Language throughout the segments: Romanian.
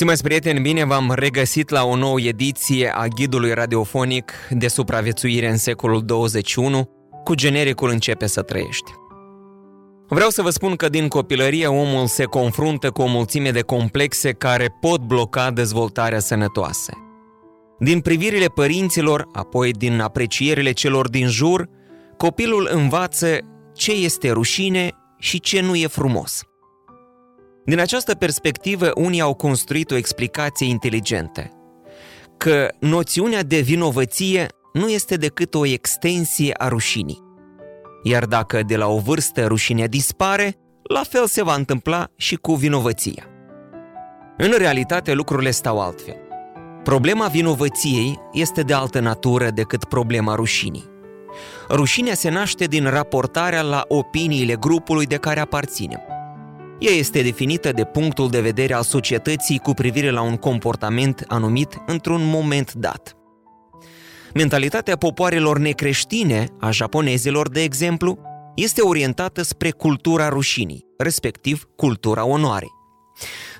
Stimați prieteni, bine v-am regăsit la o nouă ediție a ghidului radiofonic de supraviețuire în secolul 21, cu genericul Începe să trăiești. Vreau să vă spun că din copilărie omul se confruntă cu o mulțime de complexe care pot bloca dezvoltarea sănătoasă. Din privirile părinților, apoi din aprecierile celor din jur, copilul învață ce este rușine și ce nu e frumos – din această perspectivă, unii au construit o explicație inteligentă, că noțiunea de vinovăție nu este decât o extensie a rușinii. Iar dacă de la o vârstă rușinea dispare, la fel se va întâmpla și cu vinovăția. În realitate, lucrurile stau altfel. Problema vinovăției este de altă natură decât problema rușinii. Rușinea se naște din raportarea la opiniile grupului de care aparținem. Ea este definită de punctul de vedere al societății cu privire la un comportament anumit într-un moment dat. Mentalitatea popoarelor necreștine, a japonezilor de exemplu, este orientată spre cultura rușinii, respectiv cultura onoarei.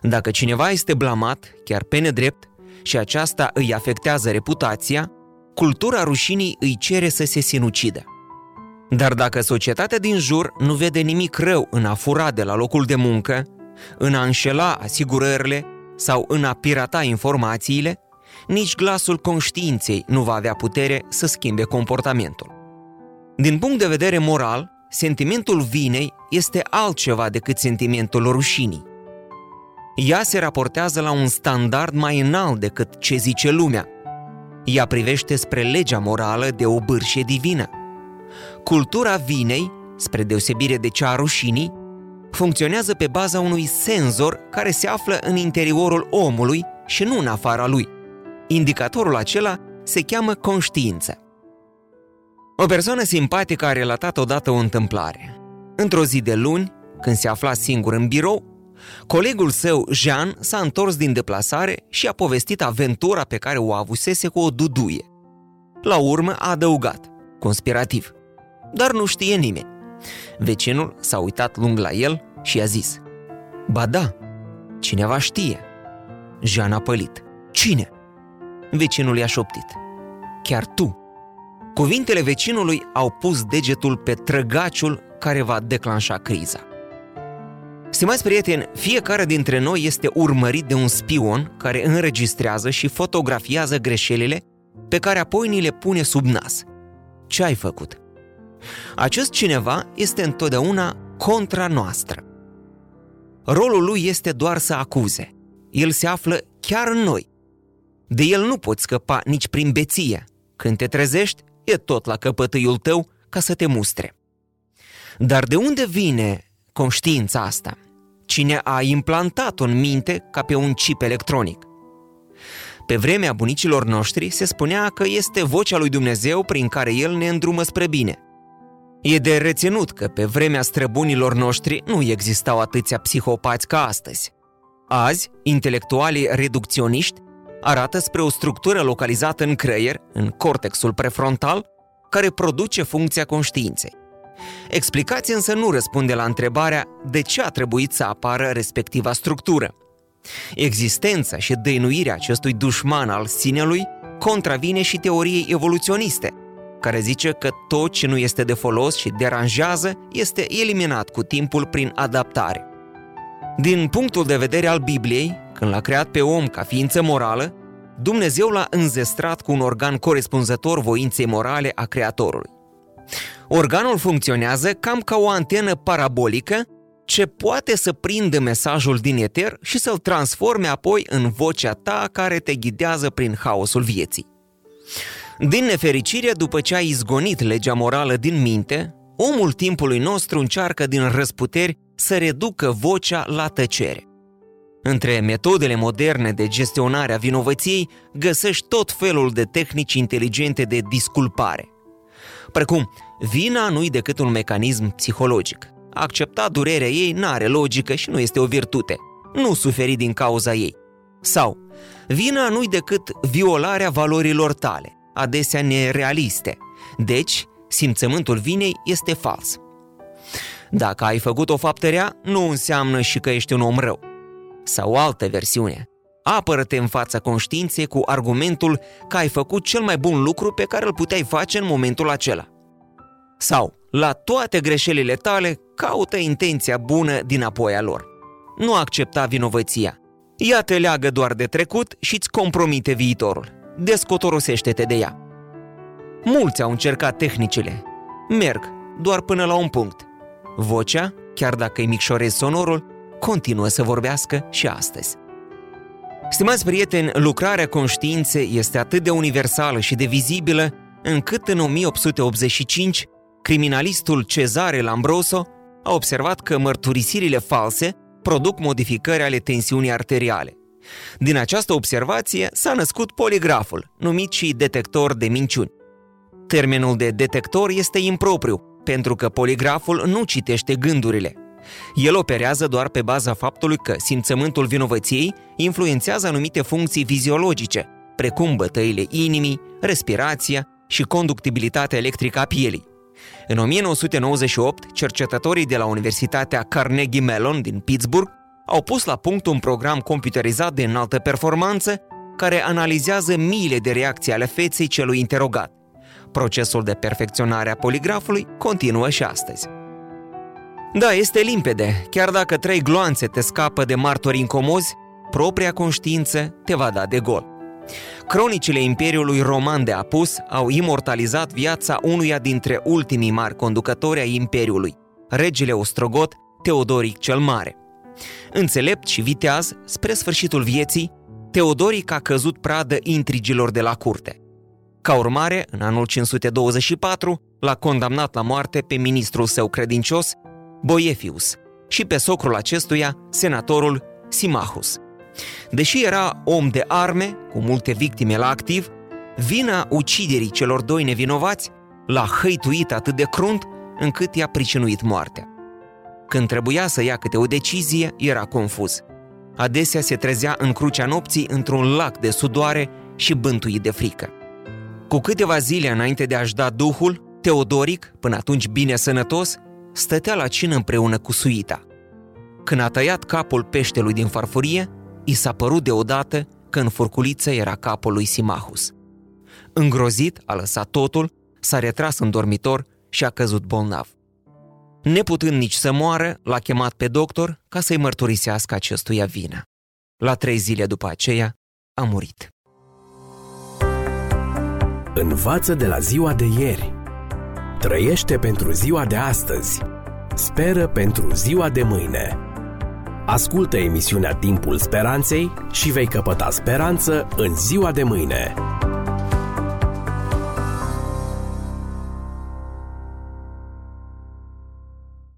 Dacă cineva este blamat, chiar pe nedrept, și aceasta îi afectează reputația, cultura rușinii îi cere să se sinucidă. Dar dacă societatea din jur nu vede nimic rău în a fura de la locul de muncă, în a înșela asigurările sau în a pirata informațiile, nici glasul conștiinței nu va avea putere să schimbe comportamentul. Din punct de vedere moral, sentimentul vinei este altceva decât sentimentul rușinii. Ea se raportează la un standard mai înalt decât ce zice lumea. Ea privește spre legea morală de o bârșie divină. Cultura vinei, spre deosebire de cea a rușinii, funcționează pe baza unui senzor care se află în interiorul omului și nu în afara lui. Indicatorul acela se cheamă conștiință. O persoană simpatică a relatat odată o întâmplare. Într-o zi de luni, când se afla singur în birou, colegul său, Jean, s-a întors din deplasare și a povestit aventura pe care o avusese cu o duduie. La urmă a adăugat, conspirativ dar nu știe nimeni. Vecinul s-a uitat lung la el și a zis, Ba da, cineva știe. Jean a pălit. Cine? Vecinul i-a șoptit. Chiar tu. Cuvintele vecinului au pus degetul pe trăgaciul care va declanșa criza. Stimați prieteni, fiecare dintre noi este urmărit de un spion care înregistrează și fotografiază greșelile pe care apoi ni le pune sub nas. Ce ai făcut? Acest cineva este întotdeauna contra noastră. Rolul lui este doar să acuze. El se află chiar în noi. De el nu poți scăpa nici prin beție. Când te trezești, e tot la căpătâiul tău ca să te mustre. Dar de unde vine conștiința asta? Cine a implantat-o în minte ca pe un chip electronic? Pe vremea bunicilor noștri se spunea că este vocea lui Dumnezeu prin care El ne îndrumă spre bine – E de reținut că pe vremea străbunilor noștri nu existau atâția psihopați ca astăzi. Azi, intelectualii reducționiști arată spre o structură localizată în creier, în cortexul prefrontal, care produce funcția conștiinței. Explicația însă nu răspunde la întrebarea de ce a trebuit să apară respectiva structură. Existența și dăinuirea acestui dușman al sinelui contravine și teoriei evoluționiste – care zice că tot ce nu este de folos și deranjează este eliminat cu timpul prin adaptare. Din punctul de vedere al Bibliei, când l-a creat pe om ca ființă morală, Dumnezeu l-a înzestrat cu un organ corespunzător voinței morale a Creatorului. Organul funcționează cam ca o antenă parabolică ce poate să prindă mesajul din eter și să-l transforme apoi în vocea ta care te ghidează prin haosul vieții. Din nefericire, după ce a izgonit legea morală din minte, omul timpului nostru încearcă din răsputeri să reducă vocea la tăcere. Între metodele moderne de gestionare a vinovăției găsești tot felul de tehnici inteligente de disculpare. Precum, vina nu-i decât un mecanism psihologic. Accepta durerea ei n-are logică și nu este o virtute. Nu suferi din cauza ei. Sau, vina nu-i decât violarea valorilor tale, adesea nerealiste. Deci, simțământul vinei este fals. Dacă ai făcut o faptă rea, nu înseamnă și că ești un om rău. Sau o altă versiune. Apără-te în fața conștiinței cu argumentul că ai făcut cel mai bun lucru pe care îl puteai face în momentul acela. Sau, la toate greșelile tale, caută intenția bună din a lor. Nu accepta vinovăția. Ea te leagă doar de trecut și îți compromite viitorul. Descotorosește-te de ea. Mulți au încercat tehnicile. Merg, doar până la un punct. Vocea, chiar dacă îi micșorezi sonorul, continuă să vorbească și astăzi. Stimați prieteni, lucrarea conștiinței este atât de universală și de vizibilă, încât în 1885, criminalistul Cezare Lambroso a observat că mărturisirile false produc modificări ale tensiunii arteriale. Din această observație s-a născut poligraful, numit și detector de minciuni. Termenul de detector este impropriu, pentru că poligraful nu citește gândurile. El operează doar pe baza faptului că simțământul vinovăției influențează anumite funcții fiziologice, precum bătăile inimii, respirația și conductibilitatea electrică a pielii. În 1998, cercetătorii de la Universitatea Carnegie Mellon din Pittsburgh au pus la punct un program computerizat de înaltă performanță care analizează miile de reacții ale feței celui interogat. Procesul de perfecționare a poligrafului continuă și astăzi. Da, este limpede. Chiar dacă trei gloanțe te scapă de martori incomozi, propria conștiință te va da de gol. Cronicile Imperiului Roman de Apus au imortalizat viața unuia dintre ultimii mari conducători ai Imperiului, regele Ostrogot Teodoric cel Mare. Înțelept și viteaz, spre sfârșitul vieții, Teodoric a căzut pradă intrigilor de la curte. Ca urmare, în anul 524, l-a condamnat la moarte pe ministrul său credincios, Boiefius, și pe socrul acestuia, senatorul Simahus. Deși era om de arme, cu multe victime la activ, vina uciderii celor doi nevinovați l-a hăituit atât de crunt încât i-a pricinuit moartea. Când trebuia să ia câte o decizie, era confuz. Adesea se trezea în crucea nopții într-un lac de sudoare și bântuit de frică. Cu câteva zile înainte de a-și da duhul, Teodoric, până atunci bine sănătos, stătea la cină împreună cu suita. Când a tăiat capul peștelui din farfurie, i s-a părut deodată că în furculiță era capul lui Simahus. Îngrozit, a lăsat totul, s-a retras în dormitor și a căzut bolnav. Neputând nici să moară, l-a chemat pe doctor ca să-i mărturisească acestuia vina. La trei zile după aceea, a murit. Învață de la ziua de ieri. Trăiește pentru ziua de astăzi. Speră pentru ziua de mâine. Ascultă emisiunea Timpul Speranței și vei căpăta speranță în ziua de mâine.